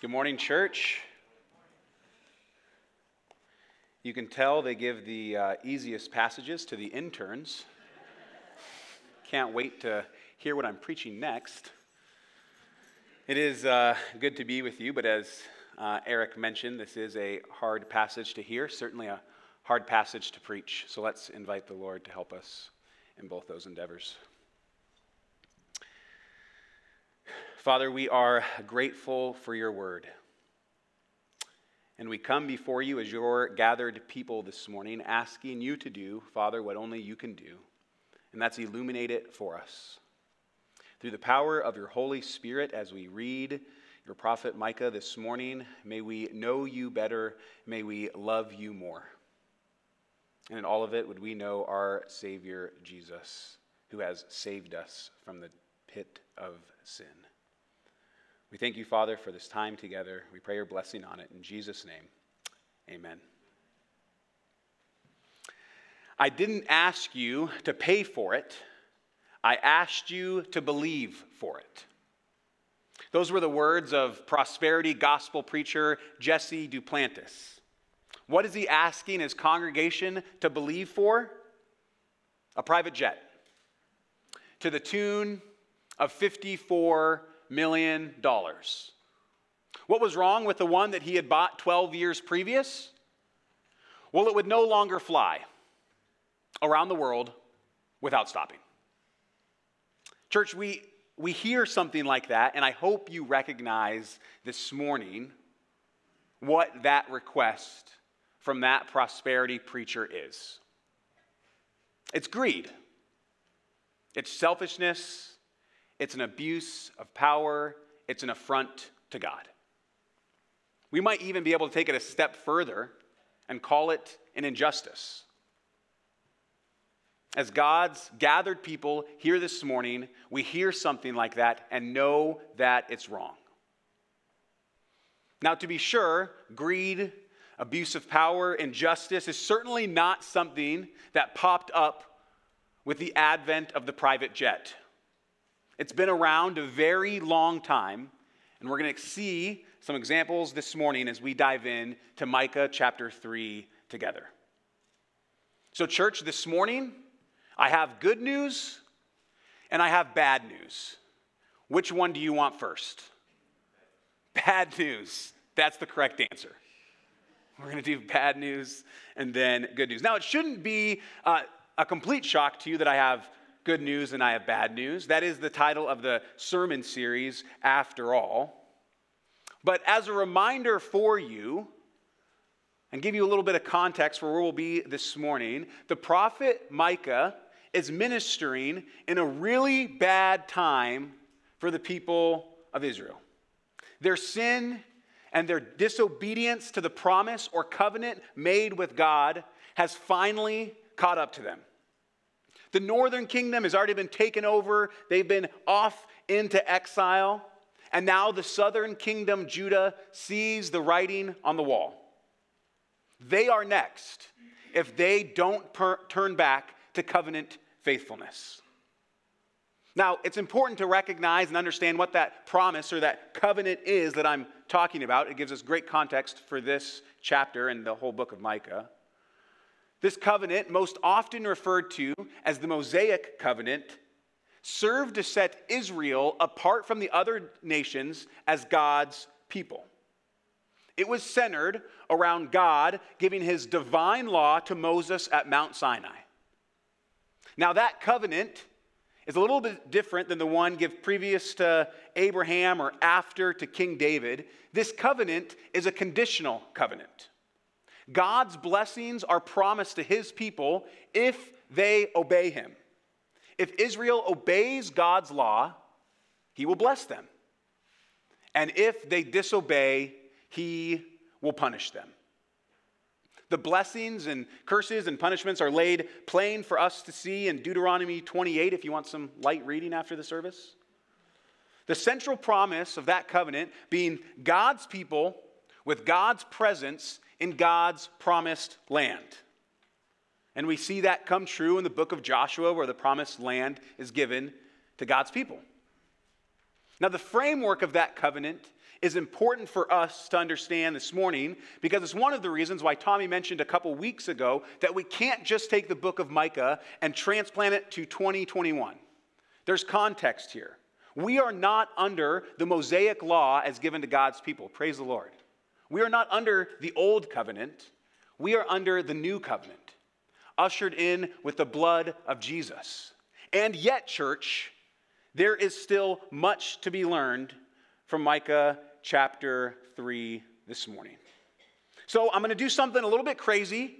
Good morning, church. You can tell they give the uh, easiest passages to the interns. Can't wait to hear what I'm preaching next. It is uh, good to be with you, but as uh, Eric mentioned, this is a hard passage to hear, certainly a hard passage to preach. So let's invite the Lord to help us in both those endeavors. Father, we are grateful for your word. And we come before you as your gathered people this morning, asking you to do, Father, what only you can do, and that's illuminate it for us. Through the power of your Holy Spirit, as we read your prophet Micah this morning, may we know you better, may we love you more. And in all of it, would we know our Savior Jesus, who has saved us from the pit of sin. We thank you, Father, for this time together. We pray your blessing on it. In Jesus' name, amen. I didn't ask you to pay for it, I asked you to believe for it. Those were the words of prosperity gospel preacher Jesse Duplantis. What is he asking his congregation to believe for? A private jet to the tune of 54 million. dollars. What was wrong with the one that he had bought 12 years previous? Well, it would no longer fly around the world without stopping. Church, we, we hear something like that, and I hope you recognize this morning what that request from that prosperity preacher is it's greed, it's selfishness, it's an abuse of power, it's an affront to God. We might even be able to take it a step further and call it an injustice. As God's gathered people here this morning, we hear something like that and know that it's wrong. Now, to be sure, greed, abuse of power, injustice is certainly not something that popped up with the advent of the private jet. It's been around a very long time, and we're going to see some examples this morning as we dive in to Micah chapter 3 together. So, church, this morning, I have good news and I have bad news. Which one do you want first? Bad news. That's the correct answer. We're going to do bad news and then good news. Now, it shouldn't be uh, a complete shock to you that I have good news and I have bad news. That is the title of the sermon series, after all. But as a reminder for you, and give you a little bit of context for where we'll be this morning, the prophet Micah is ministering in a really bad time for the people of Israel. Their sin and their disobedience to the promise or covenant made with God has finally caught up to them. The northern kingdom has already been taken over, they've been off into exile. And now the southern kingdom, Judah, sees the writing on the wall. They are next if they don't per- turn back to covenant faithfulness. Now, it's important to recognize and understand what that promise or that covenant is that I'm talking about. It gives us great context for this chapter and the whole book of Micah. This covenant, most often referred to as the Mosaic covenant, served to set Israel apart from the other nations as God's people. It was centered around God giving his divine law to Moses at Mount Sinai. Now, that covenant is a little bit different than the one given previous to Abraham or after to King David. This covenant is a conditional covenant. God's blessings are promised to his people if they obey him. If Israel obeys God's law, he will bless them. And if they disobey, he will punish them. The blessings and curses and punishments are laid plain for us to see in Deuteronomy 28 if you want some light reading after the service. The central promise of that covenant being God's people with God's presence in God's promised land. And we see that come true in the book of Joshua, where the promised land is given to God's people. Now, the framework of that covenant is important for us to understand this morning because it's one of the reasons why Tommy mentioned a couple weeks ago that we can't just take the book of Micah and transplant it to 2021. There's context here. We are not under the Mosaic law as given to God's people. Praise the Lord. We are not under the old covenant, we are under the new covenant, ushered in with the blood of Jesus. And yet, church, there is still much to be learned from Micah chapter 3 this morning. So I'm going to do something a little bit crazy,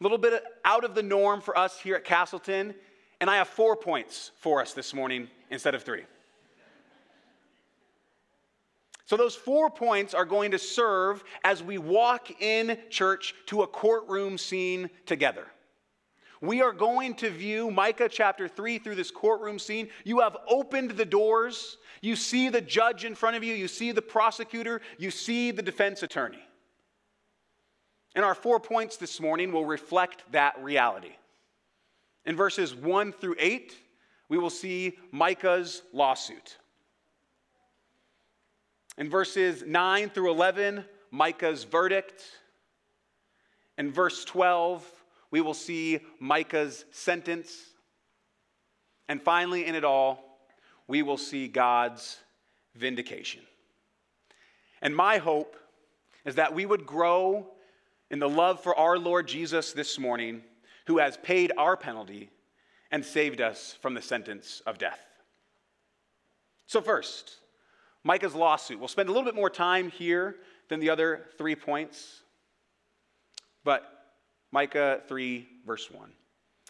a little bit out of the norm for us here at Castleton, and I have four points for us this morning instead of three. So, those four points are going to serve as we walk in church to a courtroom scene together. We are going to view Micah chapter 3 through this courtroom scene. You have opened the doors. You see the judge in front of you. You see the prosecutor. You see the defense attorney. And our four points this morning will reflect that reality. In verses 1 through 8, we will see Micah's lawsuit. In verses 9 through 11, Micah's verdict. In verse 12, we will see Micah's sentence. And finally, in it all, we will see God's vindication. And my hope is that we would grow in the love for our Lord Jesus this morning, who has paid our penalty and saved us from the sentence of death. So, first, Micah's lawsuit. We'll spend a little bit more time here than the other three points, but Micah 3, verse 1.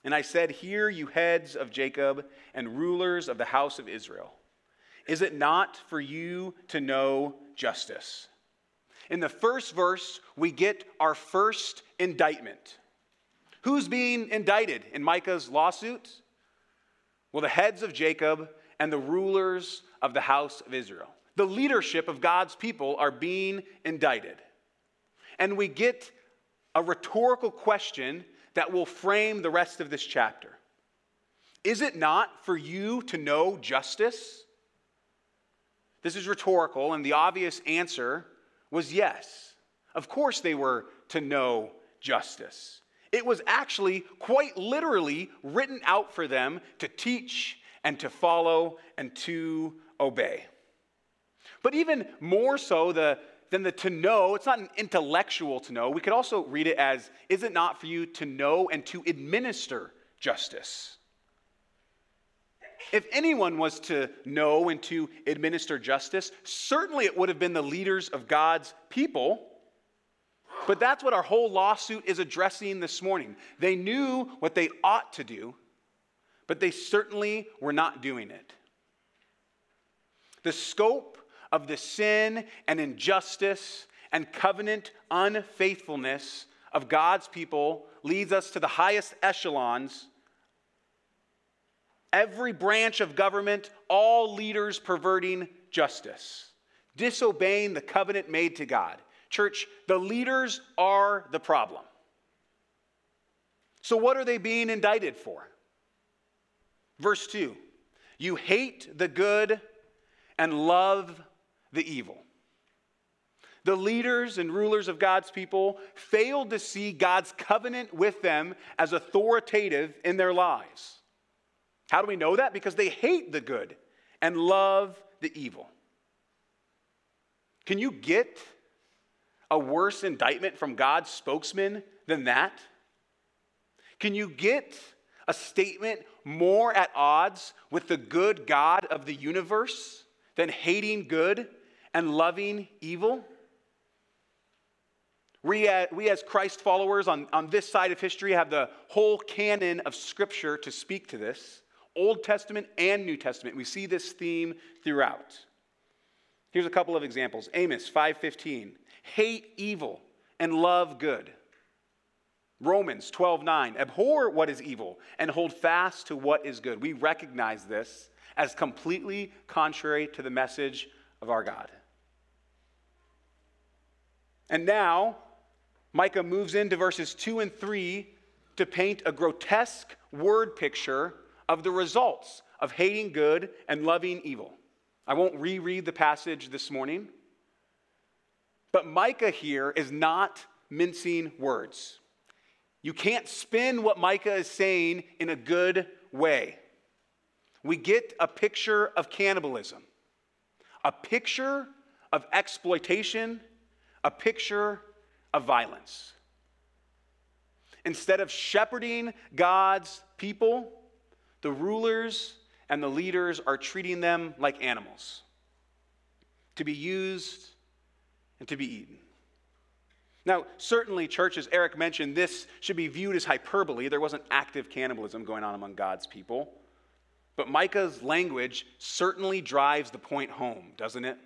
And I said, Hear, you heads of Jacob and rulers of the house of Israel. Is it not for you to know justice? In the first verse, we get our first indictment. Who's being indicted in Micah's lawsuit? Well, the heads of Jacob and the rulers of the house of Israel. The leadership of God's people are being indicted. And we get a rhetorical question that will frame the rest of this chapter. Is it not for you to know justice? This is rhetorical, and the obvious answer was yes. Of course, they were to know justice. It was actually quite literally written out for them to teach and to follow and to obey. But even more so, the, than the to know, it's not an intellectual to know. We could also read it as, is it not for you to know and to administer justice? If anyone was to know and to administer justice, certainly it would have been the leaders of God's people. But that's what our whole lawsuit is addressing this morning. They knew what they ought to do, but they certainly were not doing it. The scope of the sin and injustice and covenant unfaithfulness of God's people leads us to the highest echelons. Every branch of government, all leaders perverting justice, disobeying the covenant made to God. Church, the leaders are the problem. So, what are they being indicted for? Verse 2 You hate the good and love the evil. The leaders and rulers of God's people failed to see God's covenant with them as authoritative in their lives. How do we know that? Because they hate the good and love the evil. Can you get a worse indictment from God's spokesman than that? Can you get a statement more at odds with the good God of the universe than hating good and loving evil? We, uh, we as Christ followers on, on this side of history have the whole canon of Scripture to speak to this Old Testament and New Testament. We see this theme throughout. Here's a couple of examples Amos 5:15. Hate evil and love good. Romans 12:9. Abhor what is evil and hold fast to what is good. We recognize this as completely contrary to the message of our God. And now, Micah moves into verses 2 and 3 to paint a grotesque word picture of the results of hating good and loving evil. I won't reread the passage this morning. But Micah here is not mincing words. You can't spin what Micah is saying in a good way. We get a picture of cannibalism, a picture of exploitation, a picture of violence. Instead of shepherding God's people, the rulers and the leaders are treating them like animals to be used and to be eaten. Now, certainly, church, as Eric mentioned, this should be viewed as hyperbole. There wasn't active cannibalism going on among God's people. But Micah's language certainly drives the point home, doesn't it?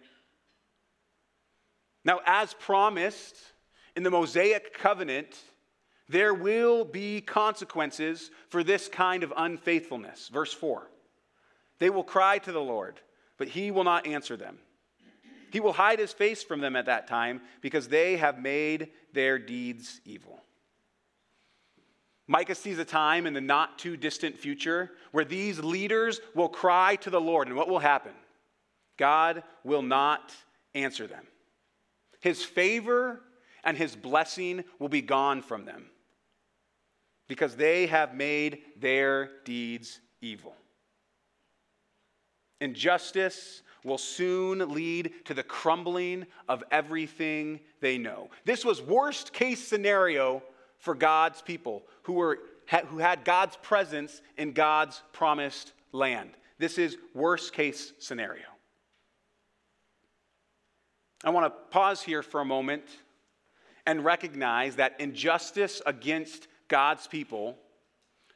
Now, as promised in the Mosaic covenant, there will be consequences for this kind of unfaithfulness. Verse 4 They will cry to the Lord, but he will not answer them. He will hide his face from them at that time because they have made their deeds evil. Micah sees a time in the not too distant future where these leaders will cry to the Lord, and what will happen? God will not answer them. His favor and his blessing will be gone from them because they have made their deeds evil. Injustice will soon lead to the crumbling of everything they know. This was worst case scenario for God's people who, were, who had God's presence in God's promised land. This is worst case scenario. I want to pause here for a moment and recognize that injustice against God's people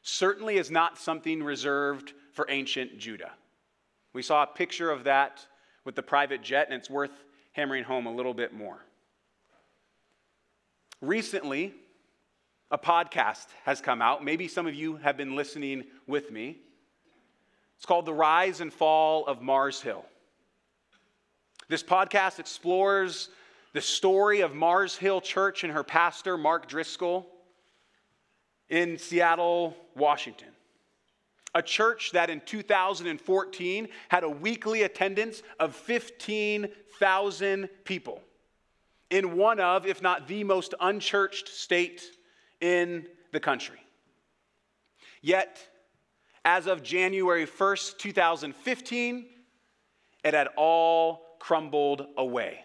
certainly is not something reserved for ancient Judah. We saw a picture of that with the private jet, and it's worth hammering home a little bit more. Recently, a podcast has come out. Maybe some of you have been listening with me. It's called The Rise and Fall of Mars Hill. This podcast explores the story of Mars Hill Church and her pastor, Mark Driscoll, in Seattle, Washington a church that in 2014 had a weekly attendance of 15,000 people in one of, if not the most unchurched state in the country. Yet, as of January 1st, 2015, it had all crumbled away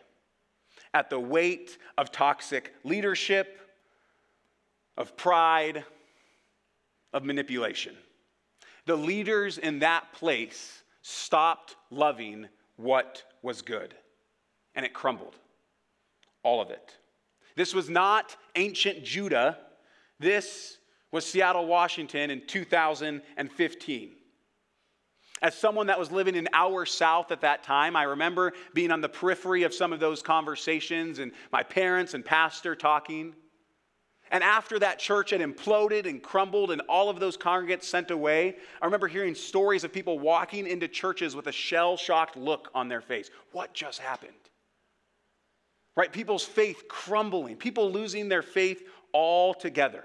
at the weight of toxic leadership, of pride, of manipulation the leaders in that place stopped loving what was good, and it crumbled. All of it. This was not ancient Judah. This was Seattle, Washington in 2015. As someone that was living in our South at that time, I remember being on the periphery of some of those conversations and my parents and pastor talking. And after that church had imploded and crumbled and all of those congregants sent away, I remember hearing stories of people walking into churches with a shell shocked look on their face. What just happened? Right? People's faith crumbling, people losing their faith altogether.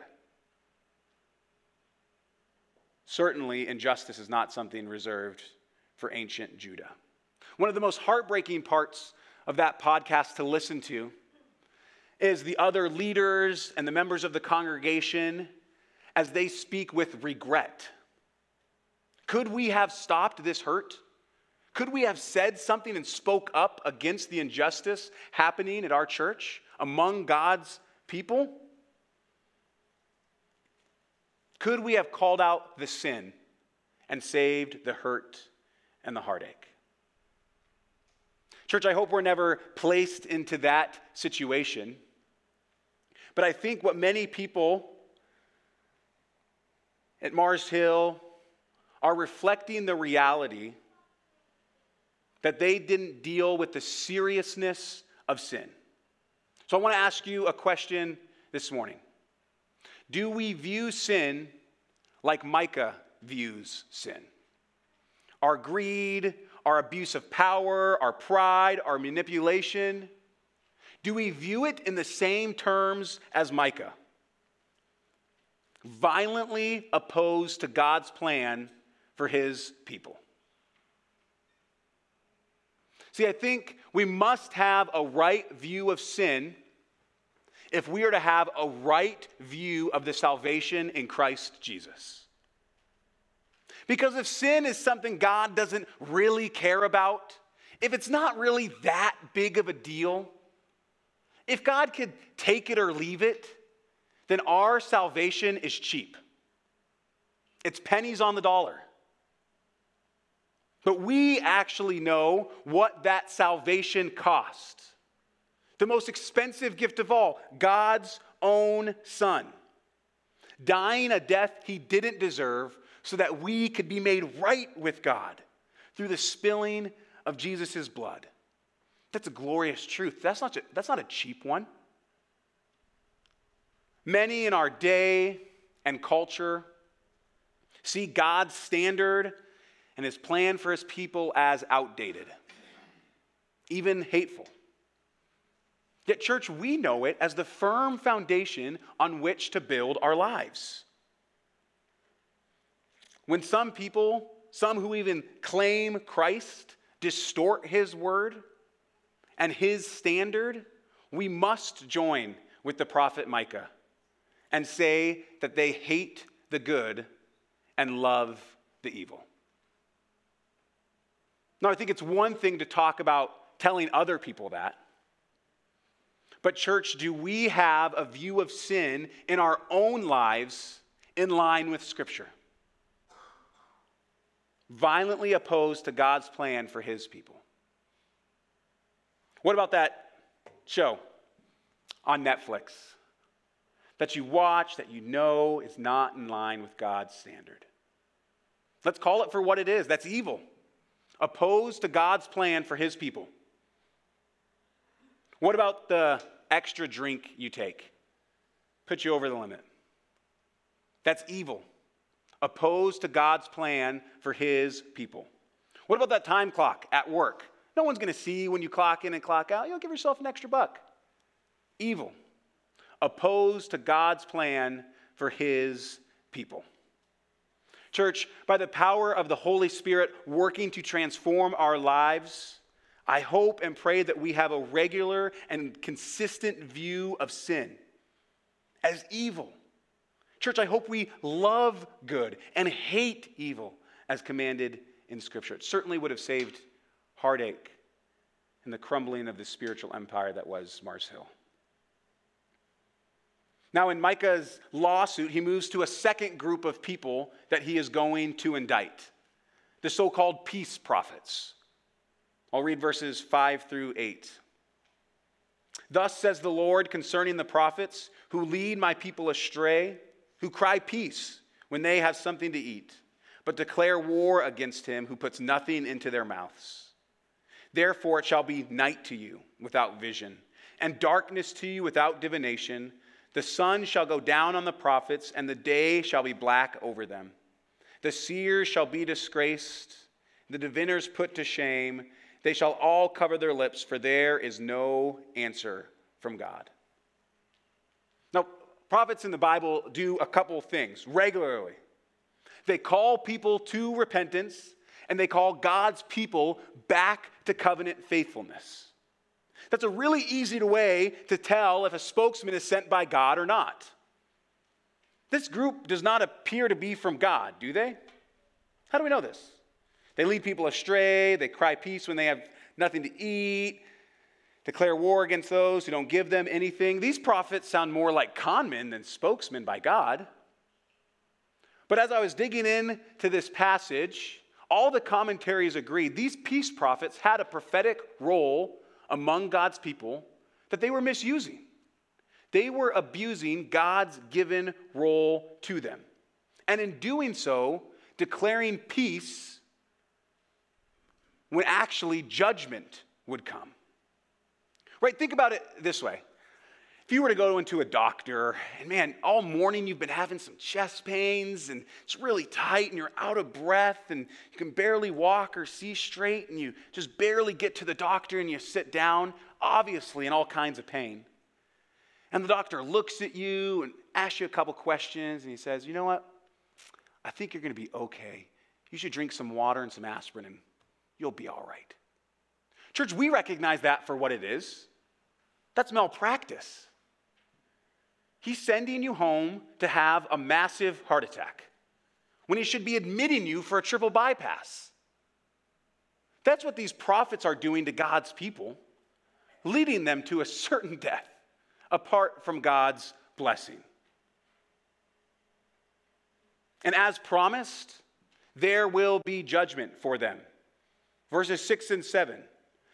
Certainly, injustice is not something reserved for ancient Judah. One of the most heartbreaking parts of that podcast to listen to is the other leaders and the members of the congregation as they speak with regret. Could we have stopped this hurt? Could we have said something and spoke up against the injustice happening at our church among God's people? Could we have called out the sin and saved the hurt and the heartache? Church, I hope we're never placed into that situation. But I think what many people at Mars Hill are reflecting the reality that they didn't deal with the seriousness of sin. So I want to ask you a question this morning Do we view sin like Micah views sin? Our greed, our abuse of power, our pride, our manipulation, do we view it in the same terms as Micah? Violently opposed to God's plan for his people. See, I think we must have a right view of sin if we are to have a right view of the salvation in Christ Jesus. Because if sin is something God doesn't really care about, if it's not really that big of a deal, if God could take it or leave it, then our salvation is cheap. It's pennies on the dollar. But we actually know what that salvation cost. The most expensive gift of all, God's own Son. Dying a death he didn't deserve so that we could be made right with God through the spilling of Jesus' blood. That's a glorious truth. That's not, that's not a cheap one. Many in our day and culture see God's standard and his plan for his people as outdated, even hateful. Yet, church, we know it as the firm foundation on which to build our lives. When some people, some who even claim Christ, distort his word and his standard, we must join with the prophet Micah and say that they hate the good and love the evil. Now, I think it's one thing to talk about telling other people that. But, church, do we have a view of sin in our own lives in line with Scripture? Violently opposed to God's plan for His people. What about that show on Netflix that you watch that you know is not in line with God's standard? Let's call it for what it is that's evil opposed to God's plan for his people? What about the extra drink you take? Put you over the limit. That's evil, opposed to God's plan for his people. What about that time clock at work? No one's going to see when you clock in and clock out. You'll give yourself an extra buck. Evil, opposed to God's plan for his people. Church, by the power of the Holy Spirit working to transform our lives, I hope and pray that we have a regular and consistent view of sin as evil. Church, I hope we love good and hate evil as commanded in Scripture. It certainly would have saved heartache and the crumbling of the spiritual empire that was Mars Hill. Now, in Micah's lawsuit, he moves to a second group of people that he is going to indict the so called peace prophets. I'll read verses 5 through 8. Thus says the Lord concerning the prophets who lead my people astray, who cry peace when they have something to eat, but declare war against him who puts nothing into their mouths. Therefore it shall be night to you without vision, and darkness to you without divination the sun shall go down on the prophets, and the day shall be black over them. The seers shall be disgraced, the diviners put to shame. They shall all cover their lips, for there is no answer from God. Now, prophets in the Bible do a couple things regularly. They call people to repentance, and they call God's people back to covenant faithfulness. That's a really easy way to tell if a spokesman is sent by God or not. This group does not appear to be from God, do they? How do we know this? They lead people astray, they cry peace when they have nothing to eat, declare war against those who don't give them anything. These prophets sound more like conmen than spokesmen by God. But as I was digging into this passage, all the commentaries agreed these peace prophets had a prophetic role among God's people that they were misusing. They were abusing God's given role to them. And in doing so, declaring peace when actually judgment would come. Right? Think about it this way if you were to go into a doctor and man, all morning you've been having some chest pains and it's really tight and you're out of breath and you can barely walk or see straight and you just barely get to the doctor and you sit down, obviously in all kinds of pain. And the doctor looks at you and asks you a couple questions and he says, You know what? I think you're going to be okay. You should drink some water and some aspirin and you'll be all right. Church, we recognize that for what it is. That's malpractice. He's sending you home to have a massive heart attack when he should be admitting you for a triple bypass. That's what these prophets are doing to God's people, leading them to a certain death apart from God's blessing. And as promised, there will be judgment for them. Verses 6 and 7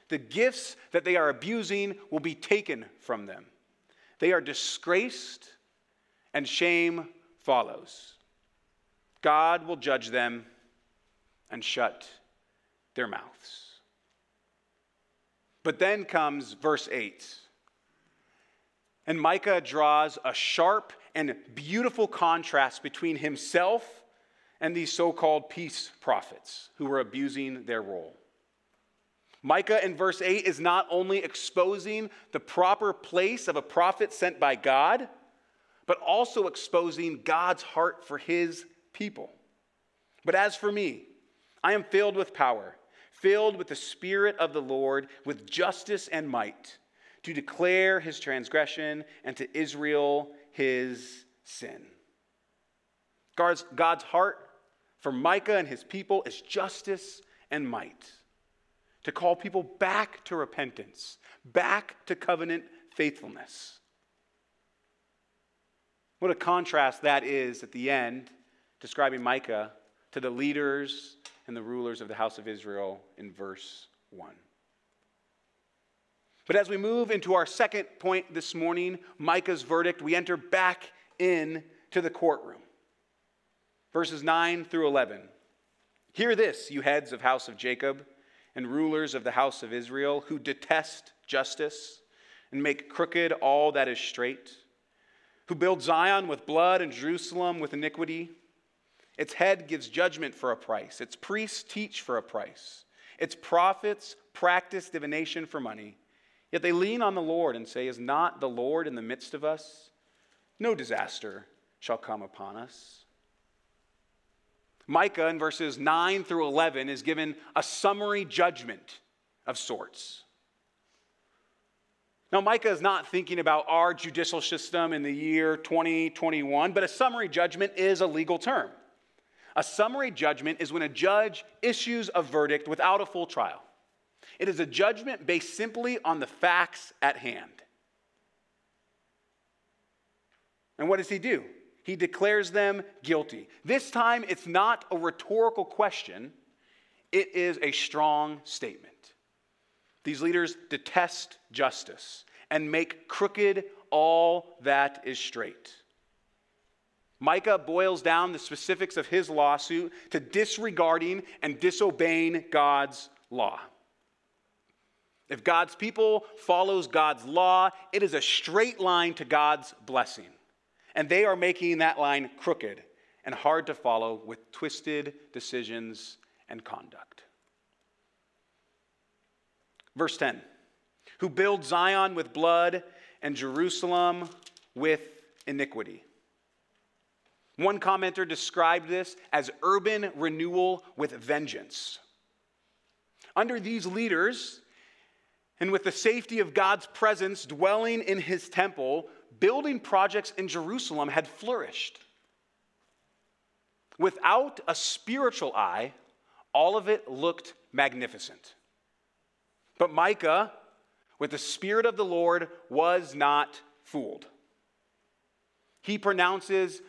the gifts that they are abusing will be taken from them. They are disgraced, and shame follows. God will judge them and shut their mouths. But then comes verse 8. And Micah draws a sharp and beautiful contrast between himself and these so called peace prophets who were abusing their role. Micah in verse 8 is not only exposing the proper place of a prophet sent by God, but also exposing God's heart for his people. But as for me, I am filled with power, filled with the Spirit of the Lord, with justice and might, to declare his transgression and to Israel his sin. God's, God's heart for Micah and his people is justice and might to call people back to repentance, back to covenant faithfulness. What a contrast that is at the end, describing Micah to the leaders and the rulers of the house of Israel in verse 1. But as we move into our second point this morning, Micah's verdict, we enter back in to the courtroom. Verses 9 through 11. Hear this, you heads of house of Jacob and rulers of the house of Israel who detest justice and make crooked all that is straight, who build Zion with blood and Jerusalem with iniquity. Its head gives judgment for a price, its priests teach for a price, its prophets practice divination for money. Yet they lean on the Lord and say, Is not the Lord in the midst of us? No disaster shall come upon us. Micah in verses 9 through 11 is given a summary judgment of sorts. Now, Micah is not thinking about our judicial system in the year 2021, but a summary judgment is a legal term. A summary judgment is when a judge issues a verdict without a full trial. It is a judgment based simply on the facts at hand. And what does he do? He declares them guilty. This time, it's not a rhetorical question, it is a strong statement. These leaders detest justice and make crooked all that is straight. Micah boils down the specifics of his lawsuit to disregarding and disobeying God's law. If God's people follows God's law, it is a straight line to God's blessing. And they are making that line crooked and hard to follow with twisted decisions and conduct. Verse 10 Who build Zion with blood and Jerusalem with iniquity. One commenter described this as urban renewal with vengeance. Under these leaders, and with the safety of God's presence dwelling in his temple, building projects in Jerusalem had flourished. Without a spiritual eye, all of it looked magnificent. But Micah, with the Spirit of the Lord, was not fooled. He pronounces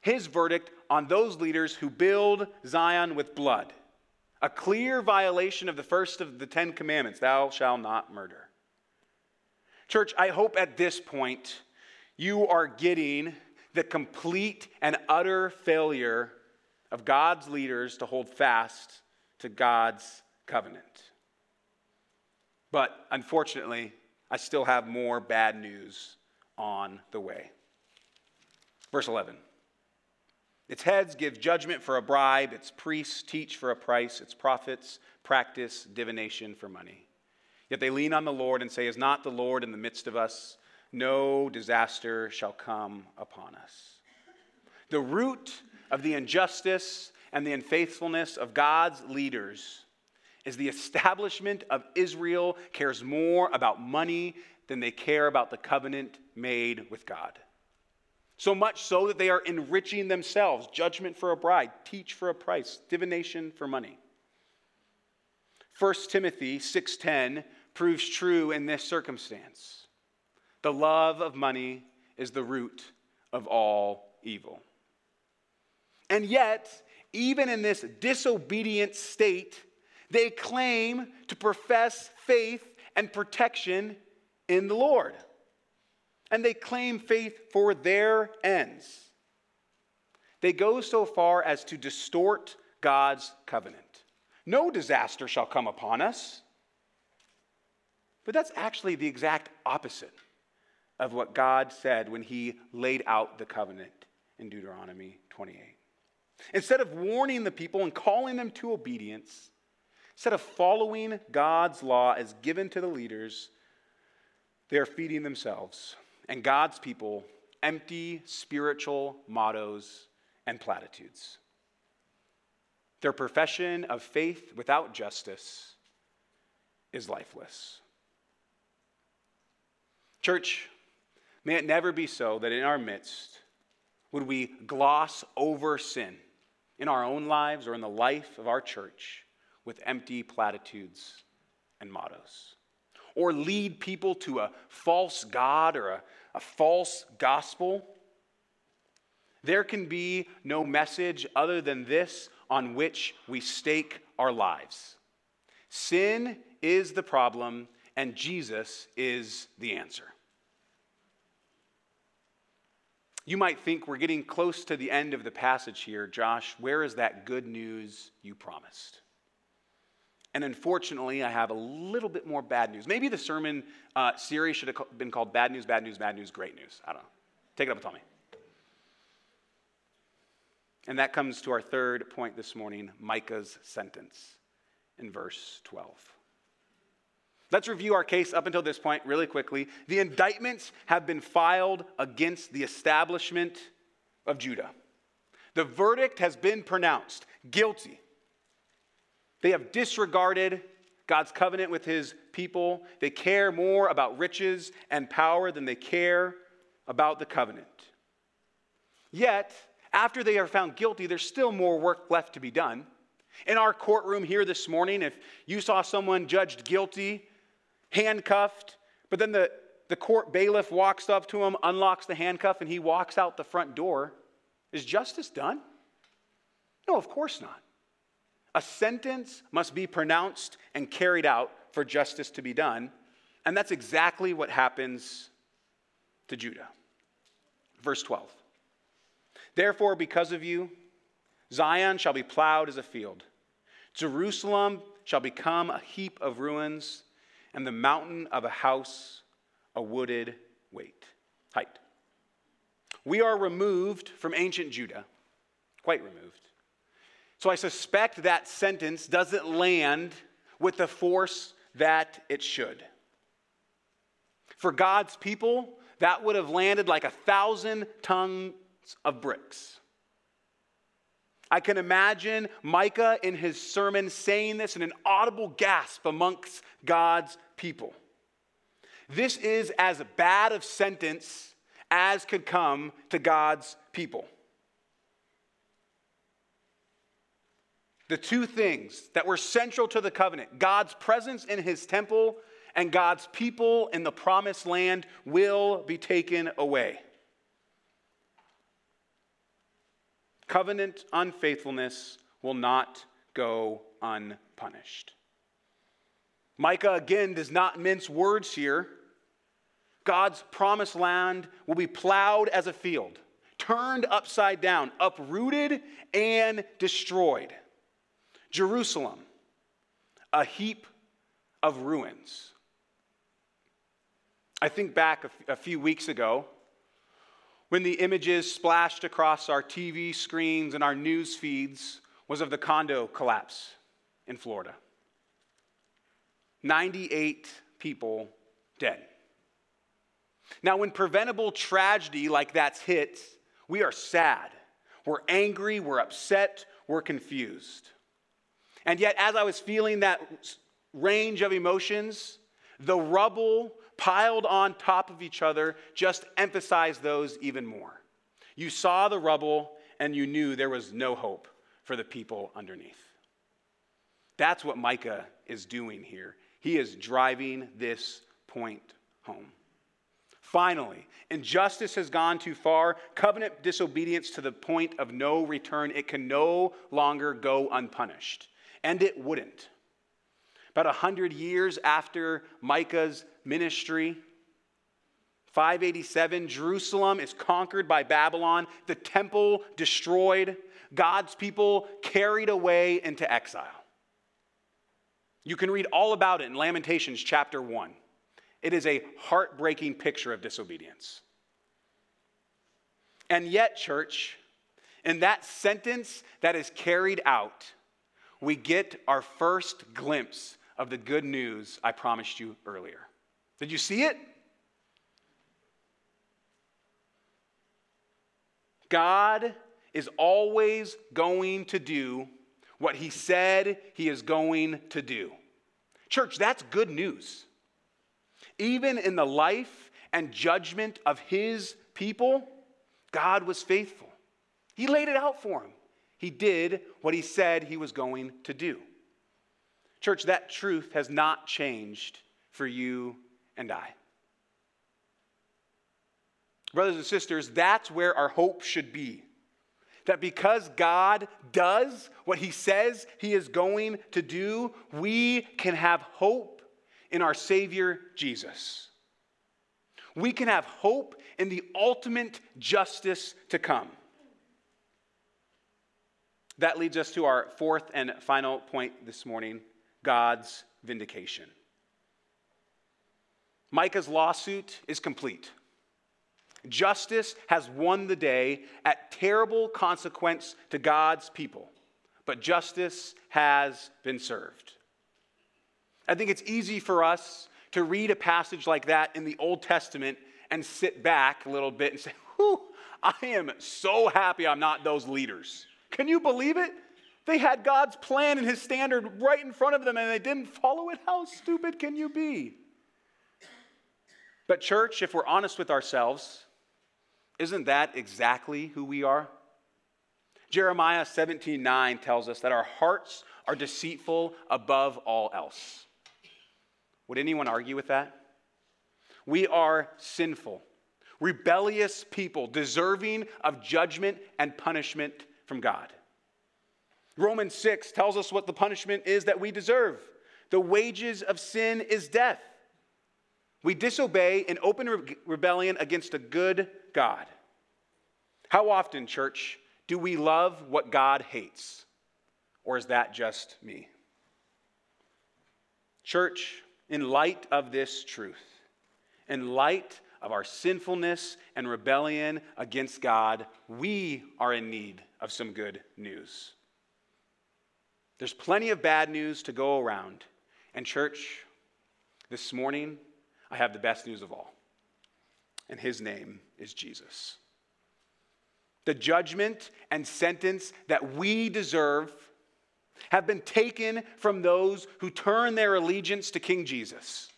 his verdict on those leaders who build Zion with blood, a clear violation of the first of the Ten Commandments thou shalt not murder. Church, I hope at this point you are getting the complete and utter failure of God's leaders to hold fast to God's covenant. But unfortunately, I still have more bad news on the way. Verse 11. Its heads give judgment for a bribe, its priests teach for a price, its prophets practice divination for money. Yet they lean on the Lord and say, Is not the Lord in the midst of us? No disaster shall come upon us. The root of the injustice and the unfaithfulness of God's leaders is the establishment of Israel cares more about money than they care about the covenant made with God. So much so that they are enriching themselves judgment for a bride, teach for a price, divination for money. 1 Timothy 6:10 proves true in this circumstance. The love of money is the root of all evil. And yet, even in this disobedient state, they claim to profess faith and protection in the Lord. And they claim faith for their ends. They go so far as to distort God's covenant. No disaster shall come upon us. But that's actually the exact opposite of what God said when he laid out the covenant in Deuteronomy 28. Instead of warning the people and calling them to obedience, instead of following God's law as given to the leaders, they are feeding themselves and God's people empty spiritual mottos and platitudes. Their profession of faith without justice is lifeless. Church, may it never be so that in our midst would we gloss over sin in our own lives or in the life of our church with empty platitudes and mottos, or lead people to a false God or a, a false gospel. There can be no message other than this on which we stake our lives. Sin is the problem, and Jesus is the answer. You might think we're getting close to the end of the passage here. Josh, where is that good news you promised? And unfortunately, I have a little bit more bad news. Maybe the sermon uh, series should have been called Bad News, Bad News, Bad News, Great News. I don't know. Take it up with Tommy. And that comes to our third point this morning Micah's sentence in verse 12. Let's review our case up until this point really quickly. The indictments have been filed against the establishment of Judah. The verdict has been pronounced guilty. They have disregarded God's covenant with his people. They care more about riches and power than they care about the covenant. Yet, after they are found guilty, there's still more work left to be done. In our courtroom here this morning, if you saw someone judged guilty, handcuffed, but then the, the court bailiff walks up to him, unlocks the handcuff, and he walks out the front door, is justice done? No, of course not. A sentence must be pronounced and carried out for justice to be done. And that's exactly what happens to Judah. Verse 12. Therefore, because of you, Zion shall be plowed as a field, Jerusalem shall become a heap of ruins, and the mountain of a house a wooded weight, height. We are removed from ancient Judah, quite removed. So I suspect that sentence doesn't land with the force that it should. For God's people, that would have landed like a thousand tongue of bricks. I can imagine Micah in his sermon saying this in an audible gasp amongst God's people. This is as bad of sentence as could come to God's people. The two things that were central to the covenant God's presence in his temple and God's people in the promised land will be taken away. Covenant unfaithfulness will not go unpunished. Micah again does not mince words here. God's promised land will be plowed as a field, turned upside down, uprooted and destroyed. Jerusalem, a heap of ruins. I think back a, few weeks ago when the images splashed across our TV screens and our news feeds was of the condo collapse in Florida. 98 people dead. Now, when preventable tragedy like that's hit, we are sad. We're angry, we're upset, we're confused. And yet, as I was feeling that range of emotions, the rubble piled on top of each other just emphasized those even more. You saw the rubble and you knew there was no hope for the people underneath. That's what Micah is doing here. He is driving this point home. Finally, injustice has gone too far, covenant disobedience to the point of no return. It can no longer go unpunished. And it wouldn't. About 100 years after Micah's ministry, 587, Jerusalem is conquered by Babylon, the temple destroyed, God's people carried away into exile. You can read all about it in Lamentations chapter 1. It is a heartbreaking picture of disobedience. And yet, church, in that sentence that is carried out, we get our first glimpse of the good news I promised you earlier. Did you see it? God is always going to do what he said he is going to do. Church, that's good news. Even in the life and judgment of his people, God was faithful. He laid it out for him. He did what he said he was going to do. Church, that truth has not changed for you and I. Brothers and sisters, that's where our hope should be. That because God does what he says he is going to do, we can have hope in our Savior Jesus. We can have hope in the ultimate justice to come. That leads us to our fourth and final point this morning God's vindication. Micah's lawsuit is complete. Justice has won the day at terrible consequence to God's people, but justice has been served. I think it's easy for us to read a passage like that in the Old Testament and sit back a little bit and say, Whew, I am so happy I'm not those leaders. Can you believe it? They had God's plan and his standard right in front of them and they didn't follow it. How stupid can you be? But, church, if we're honest with ourselves, isn't that exactly who we are? Jeremiah 17 9 tells us that our hearts are deceitful above all else. Would anyone argue with that? We are sinful, rebellious people, deserving of judgment and punishment from God. Romans 6 tells us what the punishment is that we deserve. The wages of sin is death. We disobey in open re- rebellion against a good God. How often, church, do we love what God hates? Or is that just me? Church, in light of this truth, in light of our sinfulness and rebellion against God, we are in need of some good news. There's plenty of bad news to go around. And, church, this morning, I have the best news of all. And his name is Jesus. The judgment and sentence that we deserve have been taken from those who turn their allegiance to King Jesus.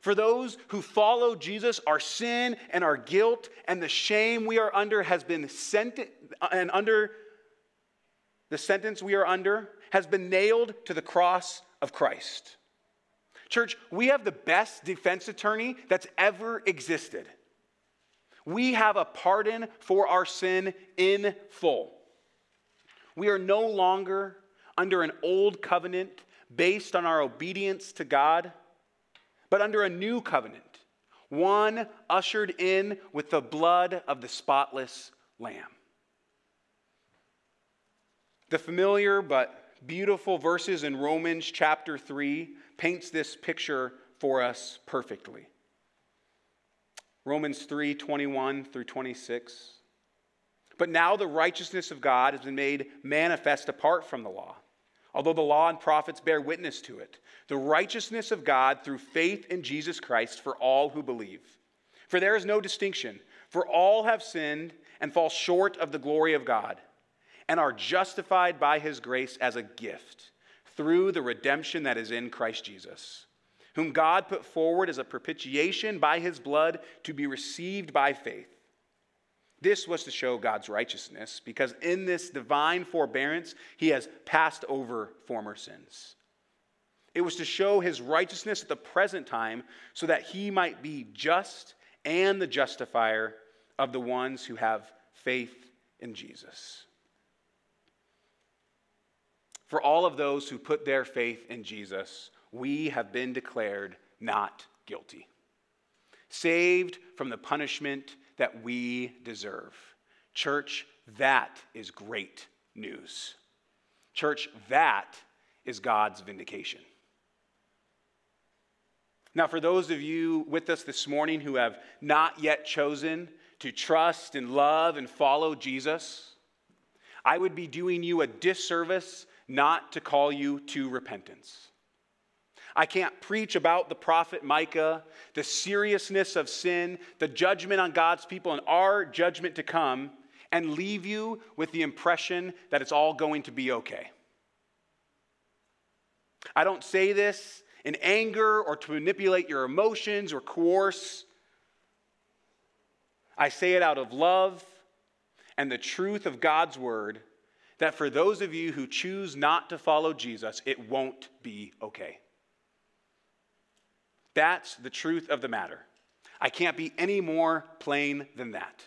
For those who follow Jesus, our sin and our guilt and the shame we are under has been sent uh, and under the sentence we are under has been nailed to the cross of Christ. Church, we have the best defense attorney that's ever existed. We have a pardon for our sin in full. We are no longer under an old covenant based on our obedience to God, but under a new covenant, one ushered in with the blood of the spotless Lamb. The familiar but beautiful verses in Romans chapter 3 paints this picture for us perfectly. Romans 3 21 through 26. But now the righteousness of God has been made manifest apart from the law, although the law and prophets bear witness to it. The righteousness of God through faith in Jesus Christ for all who believe. For there is no distinction, for all have sinned and fall short of the glory of God and are justified by his grace as a gift through the redemption that is in Christ Jesus, whom God put forward as a propitiation by his blood to be received by faith. This was to show God's righteousness, because in this divine forbearance, he has passed over former sins. It was to show his righteousness at the present time, so that he might be just and the justifier of the ones who have faith in Jesus. For all of those who put their faith in Jesus, we have been declared not guilty, saved from the punishment that we deserve. Church, that is great news. Church, that is God's vindication. Now, for those of you with us this morning who have not yet chosen to trust and love and follow Jesus, I would be doing you a disservice not to call you to repentance. I can't preach about the prophet Micah, the seriousness of sin, the judgment on God's people, and our judgment to come, and leave you with the impression that it's all going to be okay. I don't say this in anger or to manipulate your emotions or coerce. I say it out of love and the truth of God's word that for those of you who choose not to follow Jesus, it won't be okay. That's the truth of the matter. I can't be any more plain than that.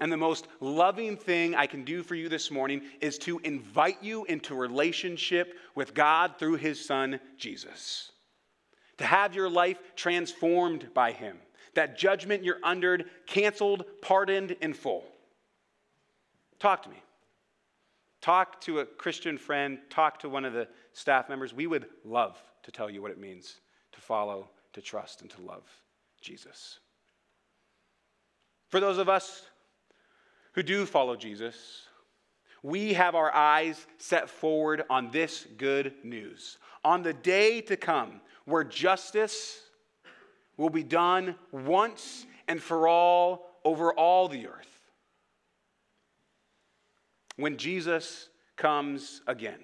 And the most loving thing I can do for you this morning is to invite you into relationship with God through His Son, Jesus. To have your life transformed by Him. That judgment you're under canceled, pardoned in full. Talk to me. Talk to a Christian friend, talk to one of the staff members. We would love to tell you what it means to follow, to trust, and to love Jesus. For those of us who do follow Jesus, we have our eyes set forward on this good news, on the day to come where justice will be done once and for all over all the earth. When Jesus comes again.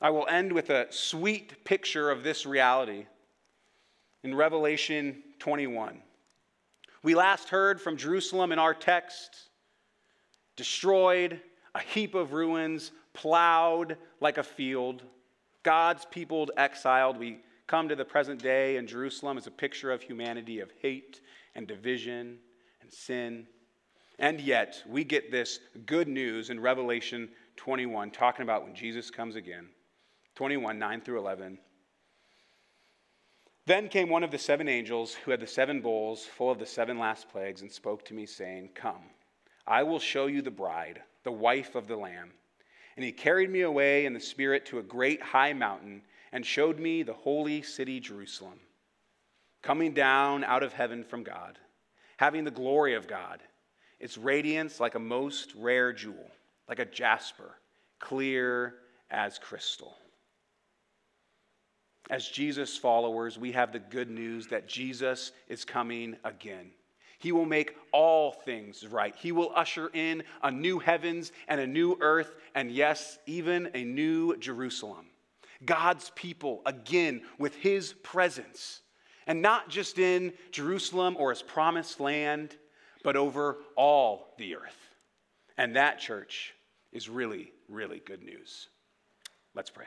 I will end with a sweet picture of this reality in Revelation 21. We last heard from Jerusalem in our text destroyed, a heap of ruins, plowed like a field, God's people exiled. We come to the present day, and Jerusalem is a picture of humanity, of hate and division and sin. And yet, we get this good news in Revelation 21, talking about when Jesus comes again. 21, 9 through 11. Then came one of the seven angels who had the seven bowls full of the seven last plagues and spoke to me, saying, Come, I will show you the bride, the wife of the Lamb. And he carried me away in the Spirit to a great high mountain and showed me the holy city Jerusalem, coming down out of heaven from God, having the glory of God, its radiance like a most rare jewel, like a jasper, clear as crystal. As Jesus followers, we have the good news that Jesus is coming again. He will make all things right. He will usher in a new heavens and a new earth, and yes, even a new Jerusalem. God's people again with his presence, and not just in Jerusalem or his promised land, but over all the earth. And that, church, is really, really good news. Let's pray.